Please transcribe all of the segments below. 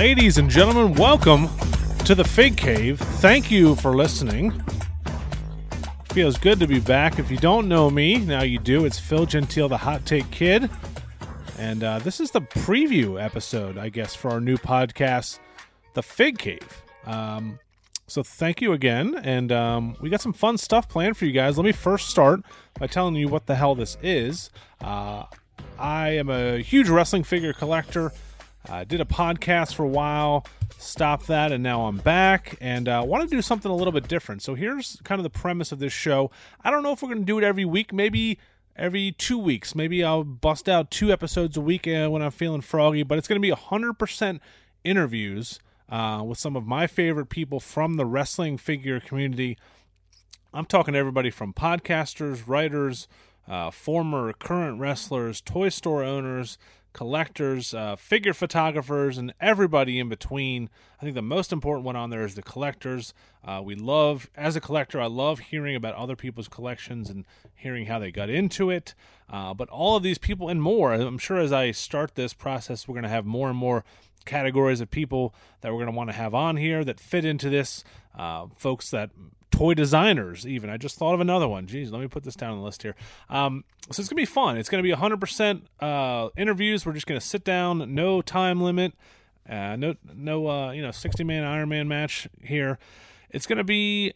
Ladies and gentlemen, welcome to the Fig Cave. Thank you for listening. Feels good to be back. If you don't know me, now you do. It's Phil Gentile, the Hot Take Kid. And uh, this is the preview episode, I guess, for our new podcast, The Fig Cave. Um, so thank you again. And um, we got some fun stuff planned for you guys. Let me first start by telling you what the hell this is. Uh, I am a huge wrestling figure collector. I did a podcast for a while, stopped that, and now I'm back and uh, want to do something a little bit different. So here's kind of the premise of this show. I don't know if we're going to do it every week, maybe every two weeks. Maybe I'll bust out two episodes a week uh, when I'm feeling froggy, but it's going to be 100% interviews uh, with some of my favorite people from the wrestling figure community. I'm talking to everybody from podcasters, writers, uh, former, current wrestlers, toy store owners, collectors, uh, figure photographers, and everybody in between. I think the most important one on there is the collectors. Uh, we love, as a collector, I love hearing about other people's collections and hearing how they got into it. Uh, but all of these people and more, I'm sure as I start this process, we're going to have more and more categories of people that we're going to want to have on here that fit into this. Uh, folks that toy designers even i just thought of another one jeez let me put this down on the list here um, so it's gonna be fun it's gonna be 100% uh, interviews we're just gonna sit down no time limit uh, no no uh, you know 60 man iron man match here it's gonna be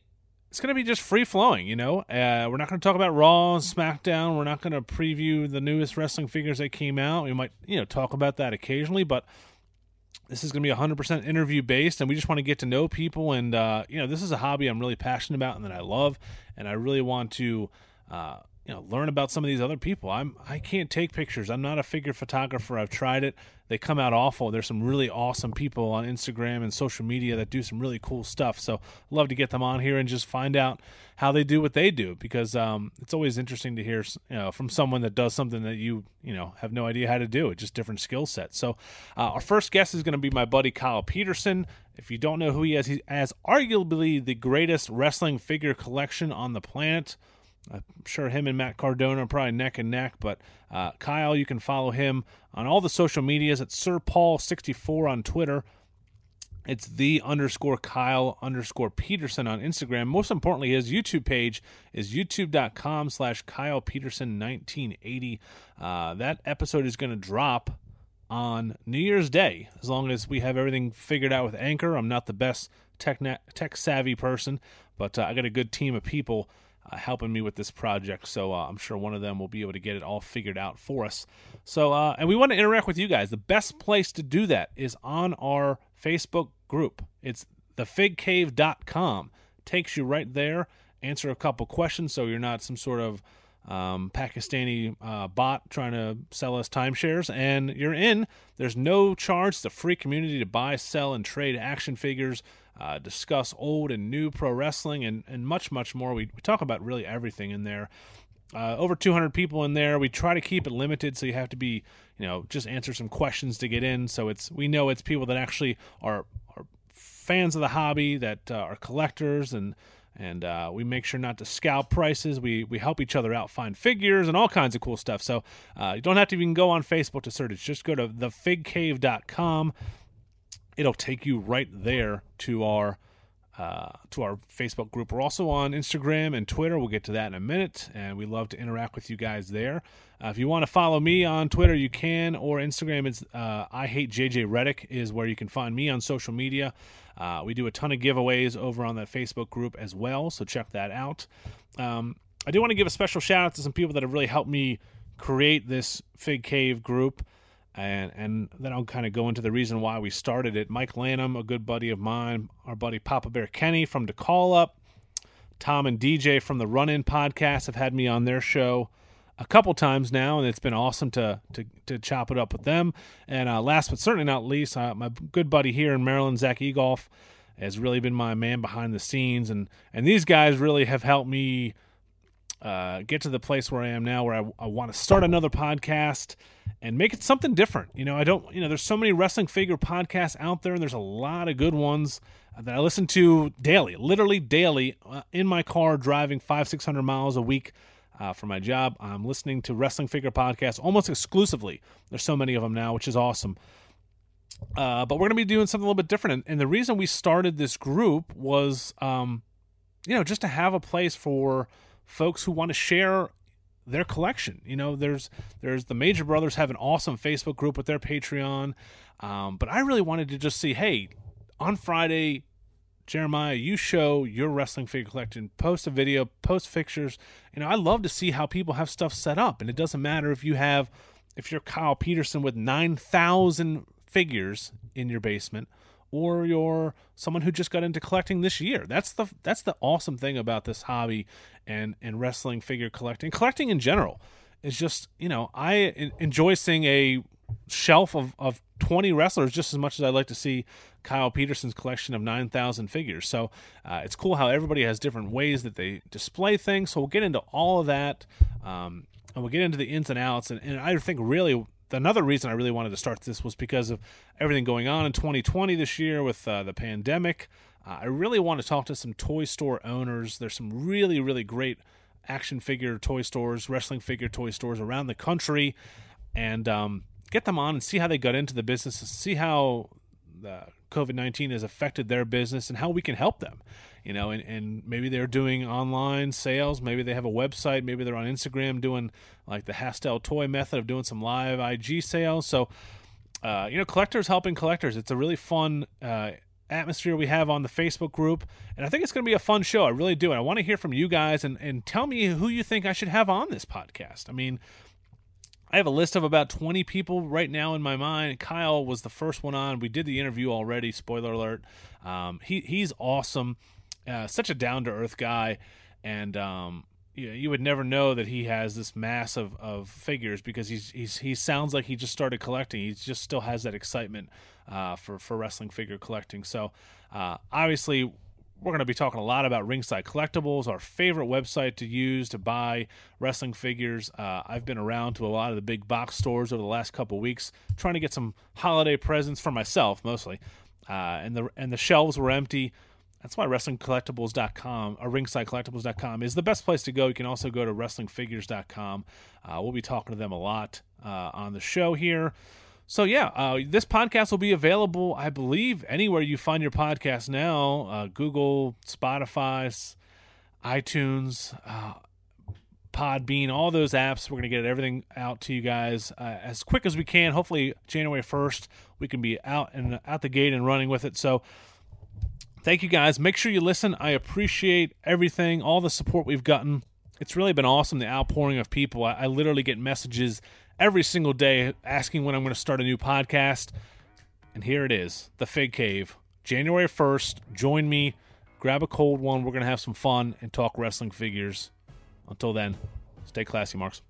it's going to be just free flowing, you know. Uh, we're not going to talk about Raw and SmackDown. We're not going to preview the newest wrestling figures that came out. We might, you know, talk about that occasionally, but this is going to be 100% interview based, and we just want to get to know people. And, uh, you know, this is a hobby I'm really passionate about and that I love. And I really want to, uh, you know, learn about some of these other people. I'm I can't take pictures. I'm not a figure photographer. I've tried it. They come out awful. There's some really awesome people on Instagram and social media that do some really cool stuff. So love to get them on here and just find out how they do what they do because um, it's always interesting to hear you know from someone that does something that you you know have no idea how to do. It's just different skill sets. So uh, our first guest is going to be my buddy Kyle Peterson. If you don't know who he is, he has arguably the greatest wrestling figure collection on the planet. I'm sure him and Matt Cardona are probably neck and neck, but uh, Kyle, you can follow him on all the social medias at Sir Paul64 on Twitter. It's the underscore Kyle underscore Peterson on Instagram. Most importantly, his YouTube page is youtube.com slash Kyle Peterson 1980. Uh, that episode is going to drop on New Year's Day, as long as we have everything figured out with Anchor. I'm not the best tech, tech savvy person, but uh, I got a good team of people uh, helping me with this project. So uh, I'm sure one of them will be able to get it all figured out for us. So, uh, and we want to interact with you guys. The best place to do that is on our Facebook group. It's thefigcave.com. Takes you right there. Answer a couple questions so you're not some sort of um, Pakistani uh, bot trying to sell us timeshares, and you're in. There's no charge. It's a free community to buy, sell, and trade action figures uh, discuss old and new pro wrestling, and, and much, much more. We, we talk about really everything in there. Uh, over 200 people in there. We try to keep it limited, so you have to be, you know, just answer some questions to get in. So it's we know it's people that actually are are fans of the hobby, that uh, are collectors, and and uh, we make sure not to scalp prices. We we help each other out find figures and all kinds of cool stuff. So uh, you don't have to even go on Facebook to search. Just go to thefigcave.com it'll take you right there to our uh, to our Facebook group. We're also on Instagram and Twitter. We'll get to that in a minute, and we love to interact with you guys there. Uh, if you want to follow me on Twitter, you can, or Instagram. It's uh, I hate JJ Redick is where you can find me on social media. Uh, we do a ton of giveaways over on that Facebook group as well, so check that out. Um, I do want to give a special shout out to some people that have really helped me create this Fig Cave group and and then I'll kind of go into the reason why we started it. Mike Lanham, a good buddy of mine, our buddy Papa Bear Kenny from the Call Up, Tom and DJ from the Run In podcast have had me on their show a couple times now, and it's been awesome to to, to chop it up with them. And uh, last but certainly not least, uh, my good buddy here in Maryland, Zach Egolf, has really been my man behind the scenes, and and these guys really have helped me uh, get to the place where I am now, where I, I want to start another podcast and make it something different. You know, I don't, you know, there's so many wrestling figure podcasts out there, and there's a lot of good ones that I listen to daily, literally daily, uh, in my car driving five, six hundred miles a week. Uh, for my job, I'm listening to wrestling figure podcasts almost exclusively. There's so many of them now, which is awesome. Uh, but we're going to be doing something a little bit different. And the reason we started this group was, um, you know, just to have a place for folks who want to share their collection. You know, there's there's the Major Brothers have an awesome Facebook group with their Patreon, um, but I really wanted to just see, hey, on Friday, Jeremiah, you show your wrestling figure collection, post a video, post pictures. You know, I love to see how people have stuff set up, and it doesn't matter if you have, if you're Kyle Peterson with nine thousand figures in your basement or you're someone who just got into collecting this year. That's the that's the awesome thing about this hobby and and wrestling figure collecting, collecting in general is just you know I enjoy seeing a shelf of of 20 wrestlers just as much as I'd like to see Kyle Peterson's collection of 9,000 figures. So uh, it's cool how everybody has different ways that they display things. So we'll get into all of that. Um, and we'll get into the ins and outs. And, and I think really another reason I really wanted to start this was because of everything going on in 2020 this year with uh, the pandemic. Uh, I really want to talk to some toy store owners. There's some really, really great action figure toy stores, wrestling figure toy stores around the country, and um, get them on and see how they got into the business, see how the COVID 19 has affected their business and how we can help them you know, and, and maybe they're doing online sales. Maybe they have a website. Maybe they're on Instagram doing like the Hastel toy method of doing some live IG sales. So, uh, you know, collectors helping collectors. It's a really fun uh, atmosphere we have on the Facebook group. And I think it's going to be a fun show. I really do. And I want to hear from you guys and, and tell me who you think I should have on this podcast. I mean, I have a list of about 20 people right now in my mind. Kyle was the first one on. We did the interview already. Spoiler alert. Um, he he's awesome. Uh, such a down to earth guy, and um, you, you would never know that he has this mass of, of figures because he's he's he sounds like he just started collecting. He just still has that excitement uh, for for wrestling figure collecting. So uh, obviously. We're going to be talking a lot about Ringside Collectibles, our favorite website to use to buy wrestling figures. Uh, I've been around to a lot of the big box stores over the last couple weeks, trying to get some holiday presents for myself, mostly. Uh, and the and the shelves were empty. That's why WrestlingCollectibles.com or RingsideCollectibles.com is the best place to go. You can also go to WrestlingFigures.com. Uh, we'll be talking to them a lot uh, on the show here. So yeah, uh, this podcast will be available, I believe, anywhere you find your podcast now: uh, Google, Spotify, iTunes, uh, Podbean, all those apps. We're gonna get everything out to you guys uh, as quick as we can. Hopefully, January first, we can be out and out the gate and running with it. So thank you guys. Make sure you listen. I appreciate everything, all the support we've gotten. It's really been awesome, the outpouring of people. I, I literally get messages every single day asking when I'm going to start a new podcast. And here it is The Fig Cave, January 1st. Join me, grab a cold one. We're going to have some fun and talk wrestling figures. Until then, stay classy, Marks.